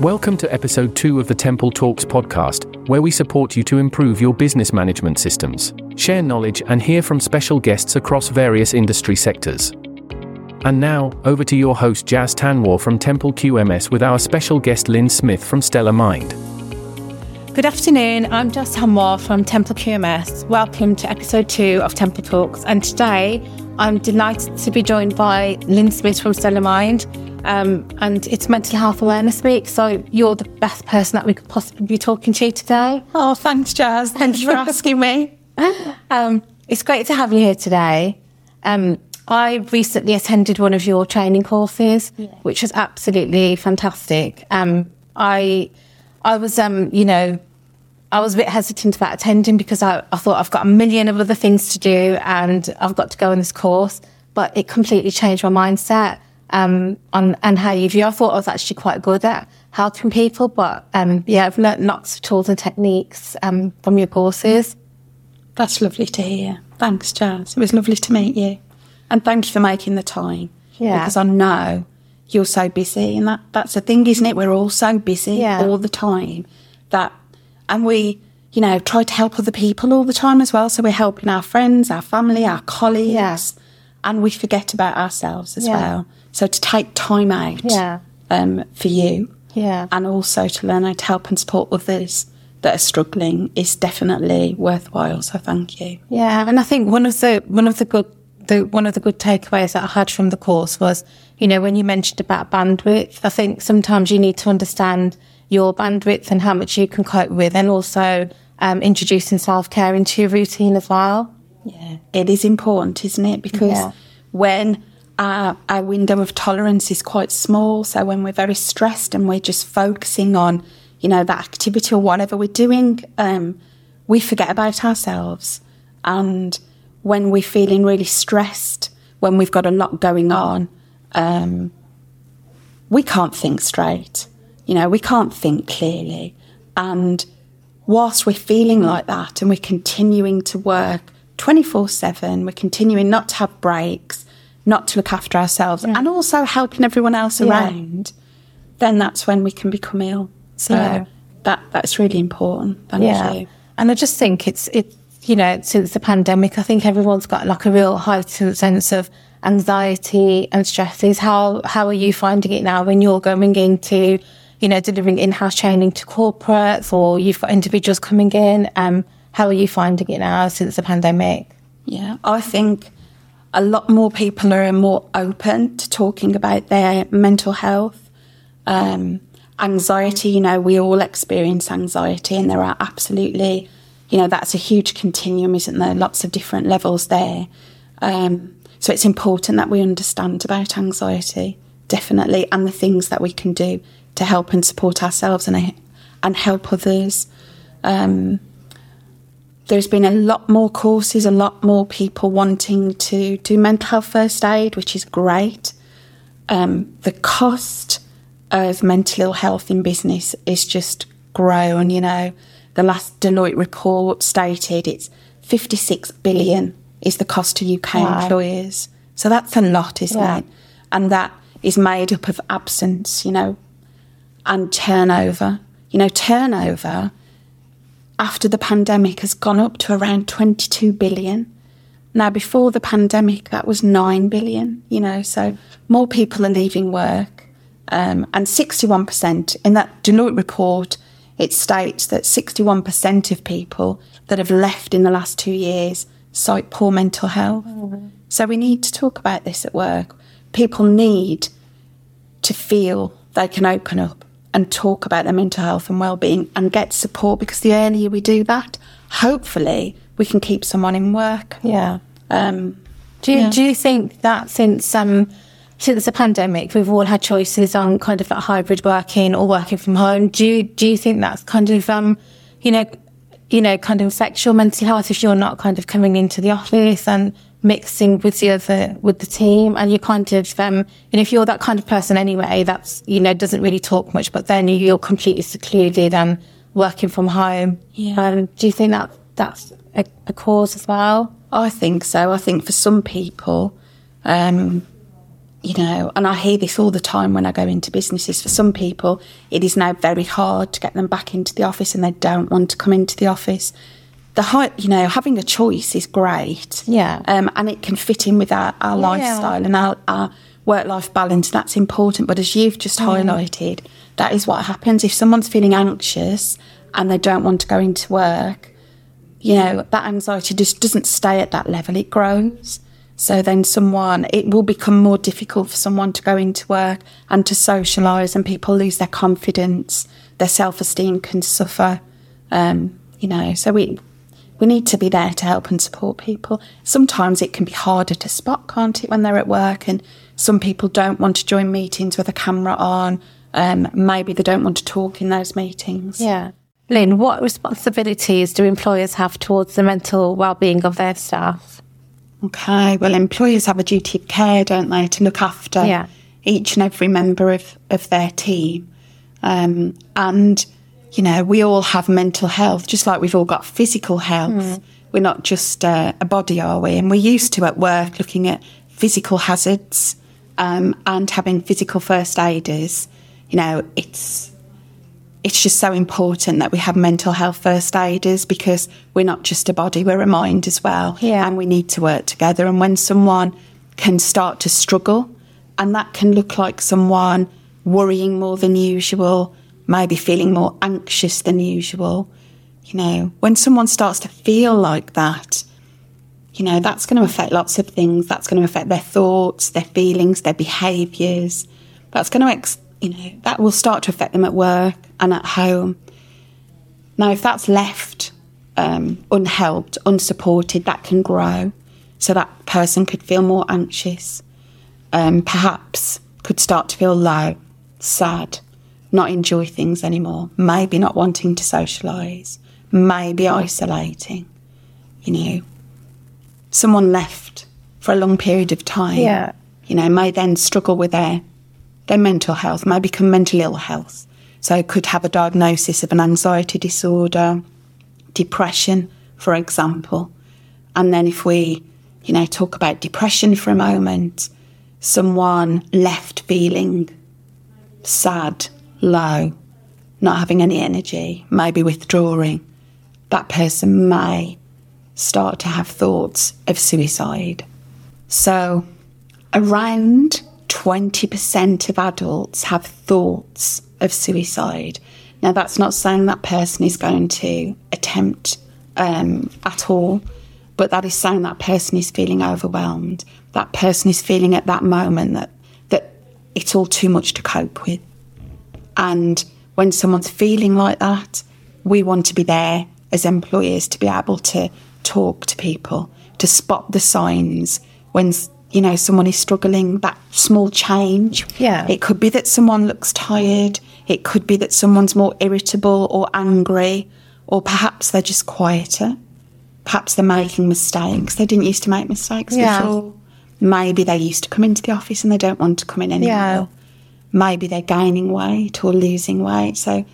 Welcome to episode 2 of the Temple Talks podcast, where we support you to improve your business management systems, share knowledge, and hear from special guests across various industry sectors. And now, over to your host Jaz Tanwar from Temple QMS with our special guest Lynn Smith from Stellar Mind. Good afternoon, I'm Jaz Tanwar from Temple QMS. Welcome to episode 2 of Temple Talks, and today I'm delighted to be joined by Lynn Smith from Stellar Mind. Um, and it's Mental Health Awareness Week, so you're the best person that we could possibly be talking to today. Oh, thanks, Jaz. Thanks for asking me. Um, it's great to have you here today. Um, I recently attended one of your training courses, yeah. which was absolutely fantastic. Um, I, I was, um, you know, I was a bit hesitant about attending because I, I thought I've got a million of other things to do and I've got to go on this course. But it completely changed my mindset um, on and how you view. I thought I was actually quite good at helping people, but um, yeah, I've learned lots of tools and techniques um, from your courses. That's lovely to hear. Thanks, Jaz. It was lovely to meet you, and thank you for making the time. Yeah, because I know you're so busy, and that that's the thing, isn't it? We're all so busy yeah. all the time that, and we. You know, try to help other people all the time as well. So we're helping our friends, our family, our colleagues, yeah. and we forget about ourselves as yeah. well. So to take time out yeah. um, for you, yeah, and also to learn how to help and support others that are struggling is definitely worthwhile. So thank you. Yeah, and I think one of the one of the good the one of the good takeaways that I had from the course was, you know, when you mentioned about bandwidth, I think sometimes you need to understand your bandwidth and how much you can cope with, and also um, introducing self care into your routine as well. Yeah, it is important, isn't it? Because yeah. when our, our window of tolerance is quite small. So when we're very stressed and we're just focusing on, you know, that activity or whatever we're doing, um, we forget about ourselves. And when we're feeling really stressed, when we've got a lot going on, um, we can't think straight. You know, we can't think clearly. And whilst we're feeling like that and we're continuing to work 24 7, we're continuing not to have breaks, not to look after ourselves and also helping everyone else yeah. around, then that's when we can become ill. So yeah. that that's really important. Thank yeah. you. And I just think it's it you know, since the pandemic, I think everyone's got like a real heightened sense of anxiety and stresses. How how are you finding it now when you're going into, you know, delivering in-house training to corporates or you've got individuals coming in? Um, how are you finding it now since the pandemic? Yeah, I think a lot more people are more open to talking about their mental health. Um, anxiety, you know, we all experience anxiety, and there are absolutely, you know, that's a huge continuum, isn't there? Lots of different levels there. Um, so it's important that we understand about anxiety, definitely, and the things that we can do to help and support ourselves and and help others. Um, there's been a lot more courses, a lot more people wanting to do mental health first aid, which is great. Um, the cost of mental ill health in business is just grown. You know, the last Deloitte report stated it's 56 billion is the cost to UK wow. employers. So that's a lot, isn't yeah. it? And that is made up of absence, you know, and turnover. You know, turnover after the pandemic has gone up to around 22 billion. Now, before the pandemic, that was 9 billion, you know, so more people are leaving work. Um, and 61% in that Deloitte report, it states that 61% of people that have left in the last two years cite poor mental health. Mm-hmm. So we need to talk about this at work. People need to feel they can open up and talk about their mental health and well-being and get support because the earlier we do that, hopefully we can keep someone in work. Yeah. Um, do you, yeah. do you think that since um, since the pandemic, we've all had choices on kind of like hybrid working or working from home. Do you do you think that's kind of um, you know, you know, kind of sexual mental health if you're not kind of coming into the office and mixing with the other with the team and you kind of um and if you're that kind of person anyway that's you know doesn't really talk much but then you're completely secluded and working from home yeah um, do you think that that's a, a, cause as well i think so i think for some people um you know, and I hear this all the time when I go into businesses. For some people, it is now very hard to get them back into the office and they don't want to come into the office. The high, you know, having a choice is great. Yeah. Um, and it can fit in with our, our Yeah. lifestyle and our, our work life balance. That's important. But as you've just highlighted, that is what happens. If someone's feeling anxious and they don't want to go into work, you know, that anxiety just doesn't stay at that level, it grows. So then someone, it will become more difficult for someone to go into work and to socialise, and people lose their confidence, their self esteem can suffer. Um, you know, so we we need to be there to help and support people. Sometimes it can be harder to spot, can't it, when they're at work, and some people don't want to join meetings with a camera on. Um, maybe they don't want to talk in those meetings. Yeah. Lynn, what responsibilities do employers have towards the mental well-being of their staff? Okay, well, employers have a duty of care, don't they, to look after Yeah. each and every member of, of their team. Um, and, you know, we all have mental health, just like we've all got physical health. We're not just uh, a body, are we? And we're used to at work looking at physical hazards um, and having physical first aiders. You know, it's it's just so important that we have mental health first aiders because we're not just a body, we're a mind as well. Yeah. And we need to work together. And when someone can start to struggle, and that can look like someone worrying more than usual, maybe feeling more anxious than usual, you know, when someone starts to feel like that, you know, that's going to affect lots of things. That's going to affect their thoughts, their feelings, their behaviours. That's going to, ex- you know, that will start to affect them at work and at home. Now, if that's left um, unhelped, unsupported, that can grow. So that person could feel more anxious, um, perhaps could start to feel low, sad, not enjoy things anymore, maybe not wanting to socialise, maybe isolating, you know. Someone left for a long period of time, Yeah. you know, may then struggle with their their mental health, may become mental ill health. So could have a diagnosis of an anxiety disorder, depression, for example. And then if we, you know, talk about depression for a moment, someone left feeling sad, low, not having any energy, maybe withdrawing, that person may start to have thoughts of suicide. So, around 20% of adults have thoughts of suicide. Now, that's not saying that person is going to attempt um, at all, but that is saying that person is feeling overwhelmed. That person is feeling at that moment that, that it's all too much to cope with. And when someone's feeling like that, we want to be there as employers to be able to talk to people, to spot the signs when you know someone is struggling. That small change. Yeah. It could be that someone looks tired. It could be that someone's more irritable or angry, or perhaps they're just quieter. Perhaps they're making mistakes. They didn't used to make mistakes Yeah. before. Maybe they used to come into the office and they don't want to come in anymore Yeah. Maybe they're gaining weight or losing weight. So,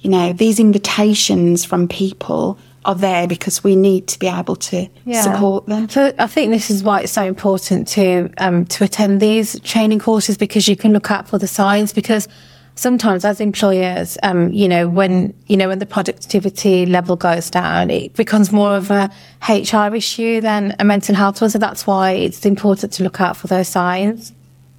you know, these invitations from people are there because we need to be able to support them. So I think this is why it's so important to um, to attend these training courses because you can look out for the signs. Because sometimes, as employers, um, you know, when you know when the productivity level goes down, it becomes more of a HR issue than a mental health one. So that's why it's important to look out for those signs.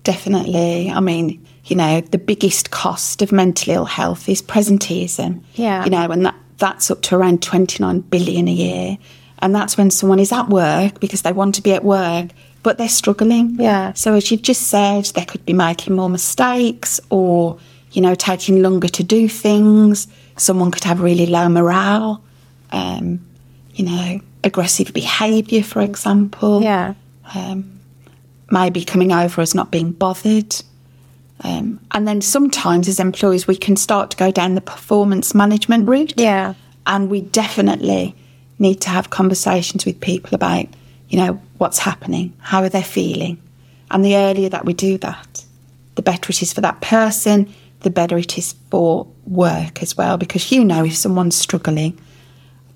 Definitely. I mean, you know, the biggest cost of mental ill health is presenteeism. Yeah. You know, and that, that's up to around 29 billion a year. And that's when someone is at work because they want to be at work, but they're struggling. Yeah. So as you've just said, they could be making more mistakes or, you know, taking longer to do things. Someone could have really low morale, um, you know, aggressive behaviour, for example Yeah. Um, maybe coming over as not being bothered. Um, and then sometimes, as employees, we can start to go down the performance management route. Yeah. And we definitely need to have conversations with people about, you know, what's happening, how are they feeling. And the earlier that we do that, the better it is for that person, the better it is for work as well. Because you know, if someone's struggling,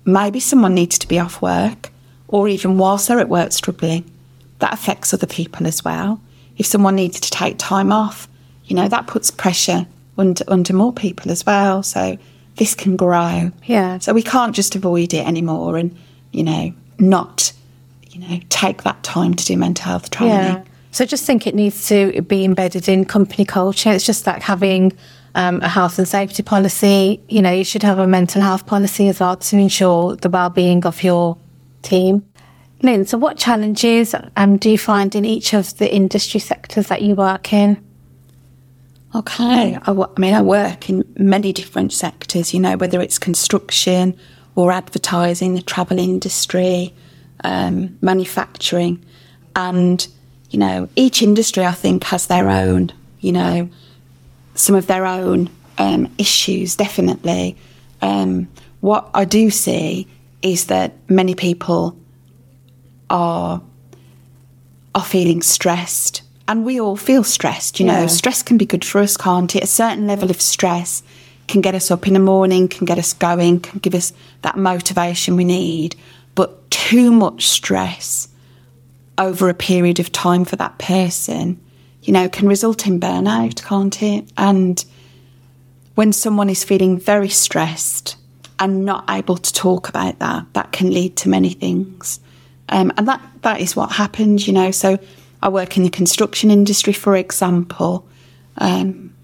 maybe someone needs to be off work, or even whilst they're at work struggling, that affects other people as well. if someone needs to take time off, you know, that puts pressure under, under more people as well. So this can grow. Yeah. So we can't just avoid it anymore and, you know, not, you know, take that time to do mental health training. Yeah. So I just think it needs to be embedded in company culture. It's just like having um, a health and safety policy. You know, you should have a mental health policy as well to ensure the well-being of your team. Lynn, so what challenges um, do you find in each of the industry sectors that you work in? Okay. I, mean, I work in many different sectors, you know, whether it's construction or advertising, the travel industry, um, manufacturing. And, you know, each industry, I think, has their own, you know, some of their own um, issues, definitely. Um, what I do see is that many people are are feeling stressed. And we all feel stressed, you know. Yeah. Stress can be good for us, can't it? A certain level of stress can get us up in the morning, can get us going, can give us that motivation we need. But too much stress over a period of time for that person, you know, can result in burnout, can't it? And when someone is feeling very stressed and not able to talk about that, that can lead to many things. Um, and that, that is what happens, you know. So I work in the construction industry, for example, um,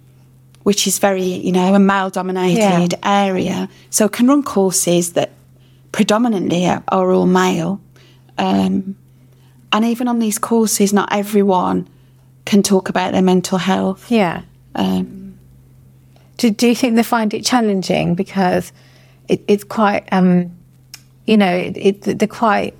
which is very, you know, a male dominated area. So I can run courses that predominantly are, are all male. Um, and even on these courses, not everyone can talk about their mental health. Yeah. Um, Do, do you think they find it challenging because it, it's quite, um, you know, it, it, they're quite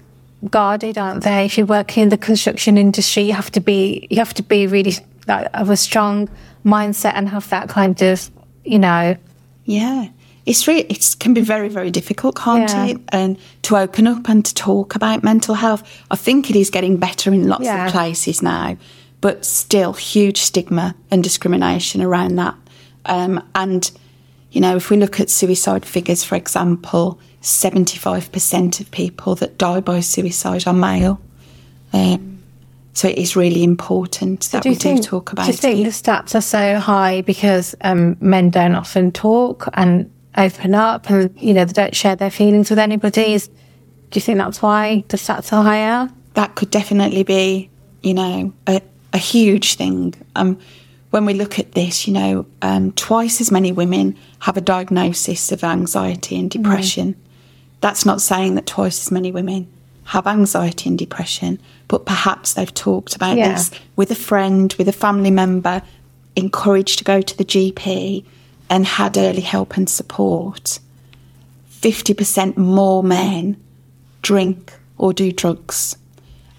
guarded, aren't they? If you're working in the construction industry, you have to be you have to be really like, of a strong mindset and have that kind of, you know, Yeah, it's really it can be very very difficult, can't Yeah. it? And to open up and to talk about mental health. I think it is getting better in lots Yeah. of places now, but still huge stigma and discrimination around that. Um, and you know, if we look at suicide figures, for example, seventy-five percent of people that die by suicide are male. Um, so it is really important that do we think, do talk about do you think it. the stats are so high because um, men don't often talk and open up and, you know, they don't share their feelings with anybody? Is, do you think that's why the stats are higher? that could definitely be, you know, a, a huge thing. Um, when we look at this, you know, um, twice as many women have a diagnosis of anxiety and depression. That's not saying that twice as many women have anxiety and depression, but perhaps they've talked about Yeah. this with a friend, with a family member, encouraged to go to the GP and had early help and support. 50% more men drink or do drugs.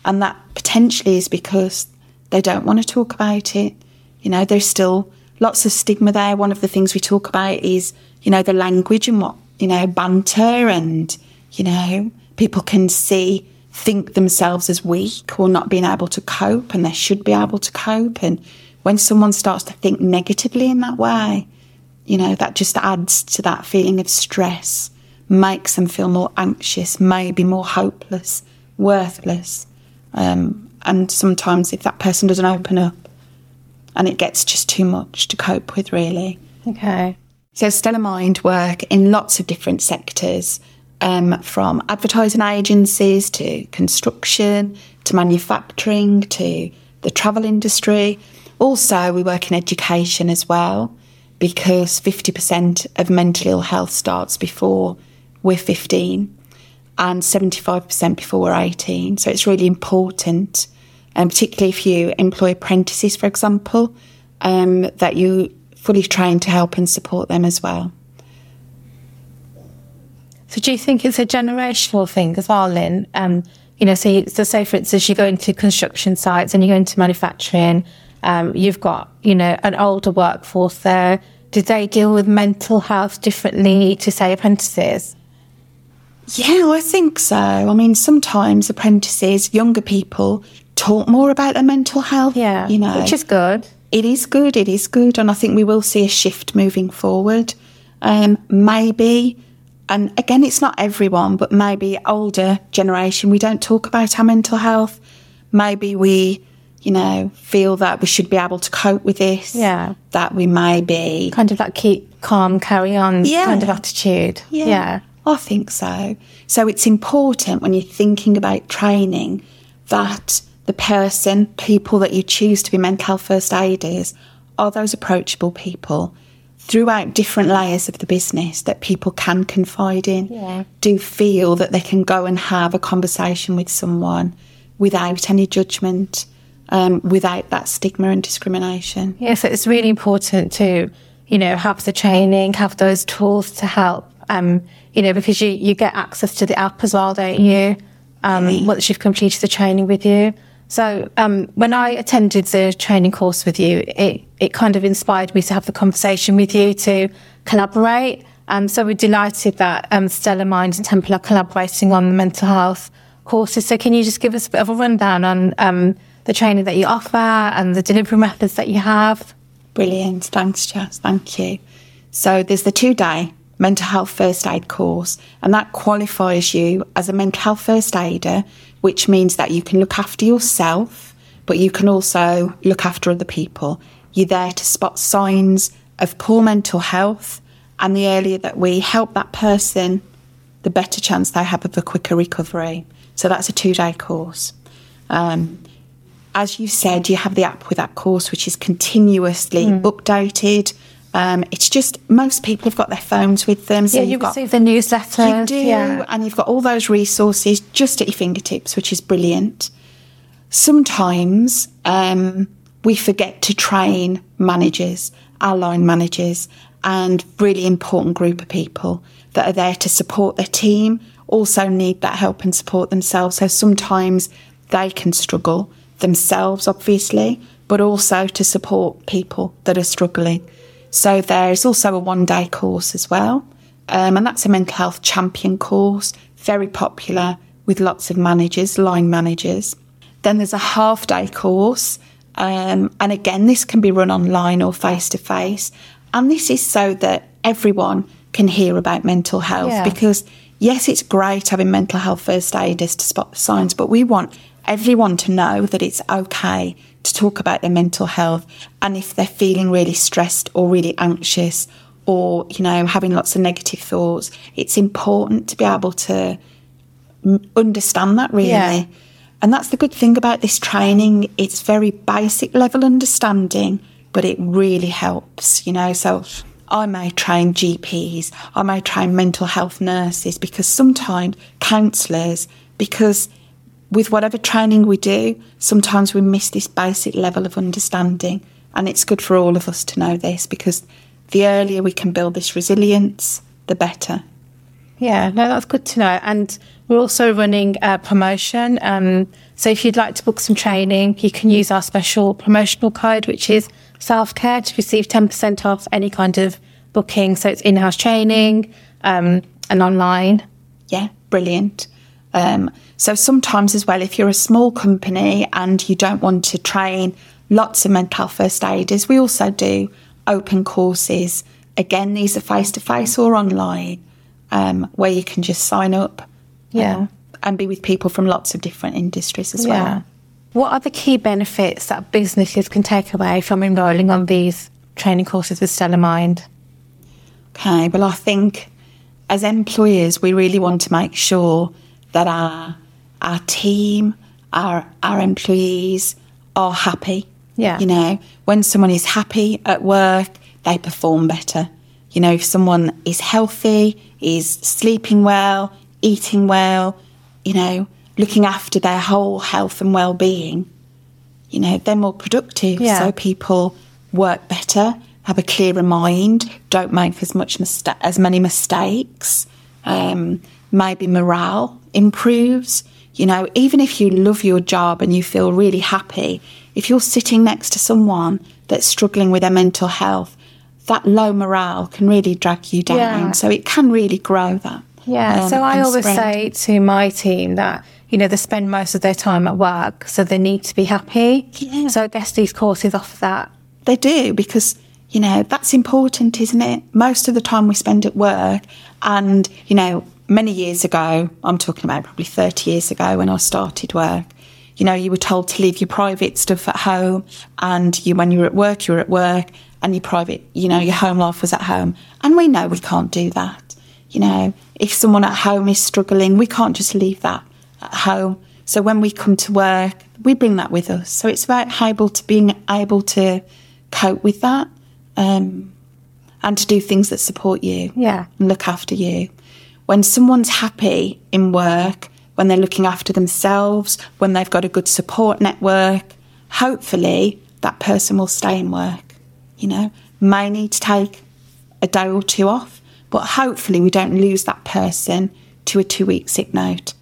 And that potentially is because they don't want to talk about it. You know, there's still lots of stigma there. One of the things we talk about is, you know, the language and what, you know, banter and, you know, people can see, think themselves as weak or not being able to cope and they should be able to cope. And when someone starts to think negatively in that way, you know, that just adds to that feeling of stress, makes them feel more anxious, maybe more hopeless, worthless. Um, and sometimes if that person doesn't open up and it gets just too much to cope with, really. Okay. So Stellar Mind work in lots of different sectors, um, from advertising agencies to construction to manufacturing to the travel industry. Also, we work in education as well because 50% of mental ill health starts before we're 15 and 75% before we're 18. So it's really important, and particularly if you employ apprentices, for example, um, that you fully trained to help and support them as well. So do you think it's a generational thing as well, Lynn? Um, you know, so, you, so say for instance, you go into construction sites and you go into manufacturing, um, you've got, you know, an older workforce there. Do they deal with mental health differently to say apprentices? Yeah, I think so. I mean, sometimes apprentices, younger people, talk more about their mental health. Yeah. you know, Which is good. It is good. It is good, and I think we will see a shift moving forward. Um, maybe, and again, it's not everyone, but maybe older generation. We don't talk about our mental health. Maybe we you know, feel that we should be able to cope with this. Yeah. That we may be. Kind of like keep calm, carry on Yeah. kind of attitude. Yeah. I think so. So it's important when you're thinking about training that the person, people that you choose to be mental health first aiders, are those approachable people throughout different layers of the business that people can confide in. Yeah. Do feel that they can go and have a conversation with someone without any judgment, um, without that stigma and discrimination. Yeah, so it's really important to, you know, have the training, have those tools to help, um, you know, because you, you get access to the app as well, don't you? Um, once you've completed the training with you. So um, when I attended the training course with you, it, it kind of inspired me to have the conversation with you to collaborate. Um, so we're delighted that um, Stellar Mind and Temple are collaborating on the mental health courses. So can you just give us a bit of a rundown on um, the training that you offer and the delivery methods that you have? Brilliant. Thanks, Jess. Thank you. So there's the two day mental health first aid course, and that qualifies you as a mental health first aider, which means that you can look after yourself, but you can also look after other people. You're there to spot signs of poor mental health, and the earlier that we help that person, the better chance they have of a quicker recovery. So that's a two day course. Um, as you said, you have the app with that course, which is continuously updated. Um, it's just most people have got their phones with them. So Yeah, you've you got, receive the newsletters. you do, Yeah. and you've got all those resources just at your fingertips, which is brilliant. Sometimes um, we forget to train managers, our line managers, and really important group of people that are there to support their team. Also need that help and support themselves. So sometimes they can struggle themselves, obviously, but also to support people that are struggling. So there's also a one day course as well. Um, and that's a mental health champion course, very popular with lots of managers, line managers. Then there's a half day course. Um, and again, this can be run online or face to face. And this is so that everyone can hear about mental health Yeah. because, yes, it's great having mental health first aiders to spot the signs, but we want everyone to know that it's okay to talk about their mental health. And if they're feeling really stressed or really anxious or, you know, having lots of negative thoughts, it's important to be able to understand that really. Yeah. And that's the good thing about this training. It's very basic level understanding, but it really helps, you know. So I may train GPs, I may train mental health nurses because sometimes counsellors, because with whatever training we do, sometimes we miss this basic level of understanding. And it's good for all of us to know this because the earlier we can build this resilience, the better. Yeah, no, that's good to know. And we're also running a promotion. Um, so if you'd like to book some training, you can use our special promotional code, which is self care, to receive 10% off any kind of booking. So it's in house training um, and online. Yeah, brilliant. Um, so sometimes as well, if you're a small company and you don't want to train lots of mental health first aiders, we also do open courses. Again, these are face to face or online, um, where you can just sign up. Yeah. um, and be with people from lots of different industries as well. What are the key benefits that businesses can take away from enrolling on these training courses with Stellar Mind? Okay, well, I think as employers, we really want to make sure that our our team, our our employees are happy. Yeah. You know, when someone is happy at work, they perform better. You know, if someone is healthy, is sleeping well, eating well, you know, looking after their whole health and well-being, you know, they're more productive. Yeah. So people work better, have a clearer mind, don't make as much mista- as many mistakes. Um, maybe morale improves. You know, even if you love your job and you feel really happy, if you're sitting next to someone that's struggling with their mental health, that low morale can really drag you down. Yeah. So it can really grow that. Yeah. um, so I always spread. say to my team that, you know, they spend most of their time at work, so they need to be happy. Yeah. So I guess these courses offer that. They do because, you know, that's important, isn't it? Most of the time we spend at work. And, you know, many years ago, I'm talking about probably 30 years ago when I started work, you know, you were told to leave your private stuff at home and you, when you were at work, you were at work and your private, you know, your home life was at home. And we know we can't do that. You know, if someone at home is struggling, we can't just leave that at home. So when we come to work, we bring that with us. So it's about able to being able to cope with that um, and to do things that support you Yeah. and look after you. When someone's happy in work, when they're looking after themselves, when they've got a good support network, hopefully that person will stay in work. You know, may need to take a day or two off, but hopefully we don't lose that person to a two week sick note.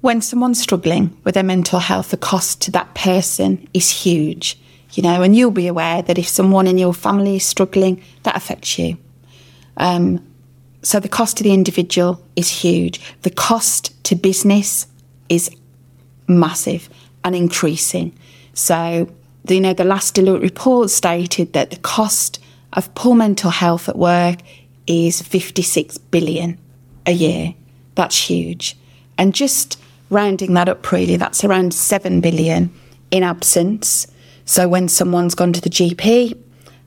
When someone's struggling with their mental health, the cost to that person is huge, you know, and you'll be aware that if someone in your family is struggling, that affects you. Um, so the cost to the individual is huge. The cost to business is massive and increasing. So, you know, the last Deloitte report stated that the cost of poor mental health at work is 56 billion a year. That's huge. And just rounding that up really, that's around 7 billion in absence. So when someone's gone to the GP,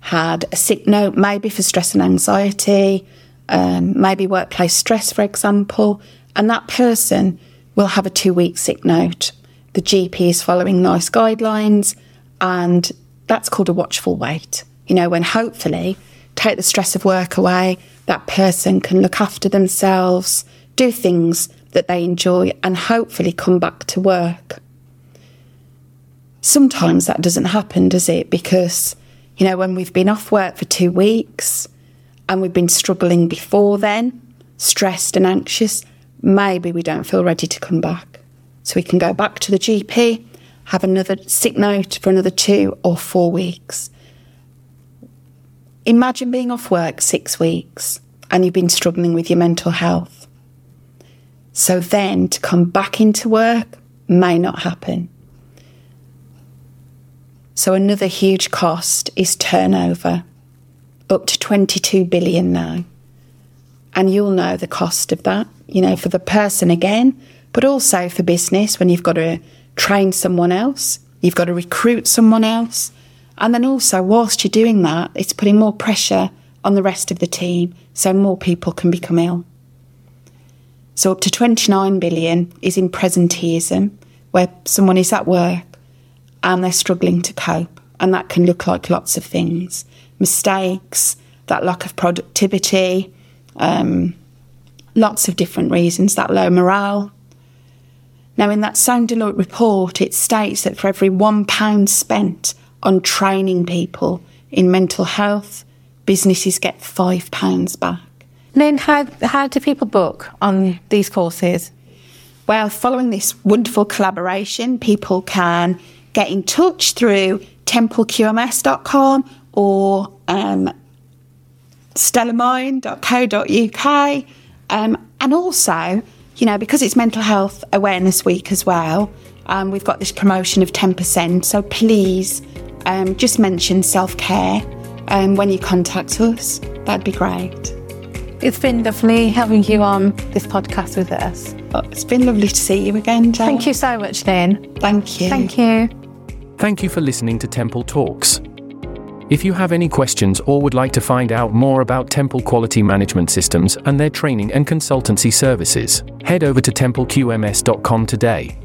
had a sick note, maybe for stress and anxiety, um, maybe workplace stress, for example, and that person will have a two week sick note. The GP is following NICE guidelines, and that's called a watchful wait. You know, when hopefully take the stress of work away, that person can look after themselves, do things that they enjoy, and hopefully come back to work. Sometimes that doesn't happen, does it? Because, you know, when we've been off work for two weeks and we've been struggling before then, stressed and anxious, maybe we don't feel ready to come back. So we can go back to the GP, have another sick note for another two or four weeks. Imagine being off work six weeks and you've been struggling with your mental health. So then to come back into work may not happen. So another huge cost is turnover, up to 22 billion now. And you'll know the cost of that, you know, for the person again, but also for business when you've got to train someone else, you've got to recruit someone else. And then also, whilst you're doing that, it's putting more pressure on the rest of the team so more people can become ill. So up to 29 billion is in presenteeism, where someone is at work and they're struggling to cope. And that can look like lots of things mistakes, that lack of productivity, um, lots of different reasons, that low morale. Now, in that same Deloitte report, it states that for every £1 spent on training people in mental health, businesses get £5 back. Lynn, how, how do people book on these courses? Well, following this wonderful collaboration, people can get in touch through templeqms.com or um, stellarmind.co.uk. Um, and also, you know, because it's Mental Health Awareness Week as well, um, we've got this promotion of 10%. So please um, just mention self care um, when you contact us. That'd be great. It's been lovely having you on this podcast with us. Oh, it's been lovely to see you again, Jo. Thank you so much, Lynn. Thank you. Thank you. Thank you for listening to Temple Talks. If you have any questions or would like to find out more about Temple Quality Management Systems and their training and consultancy services, head over to templeqms.com today.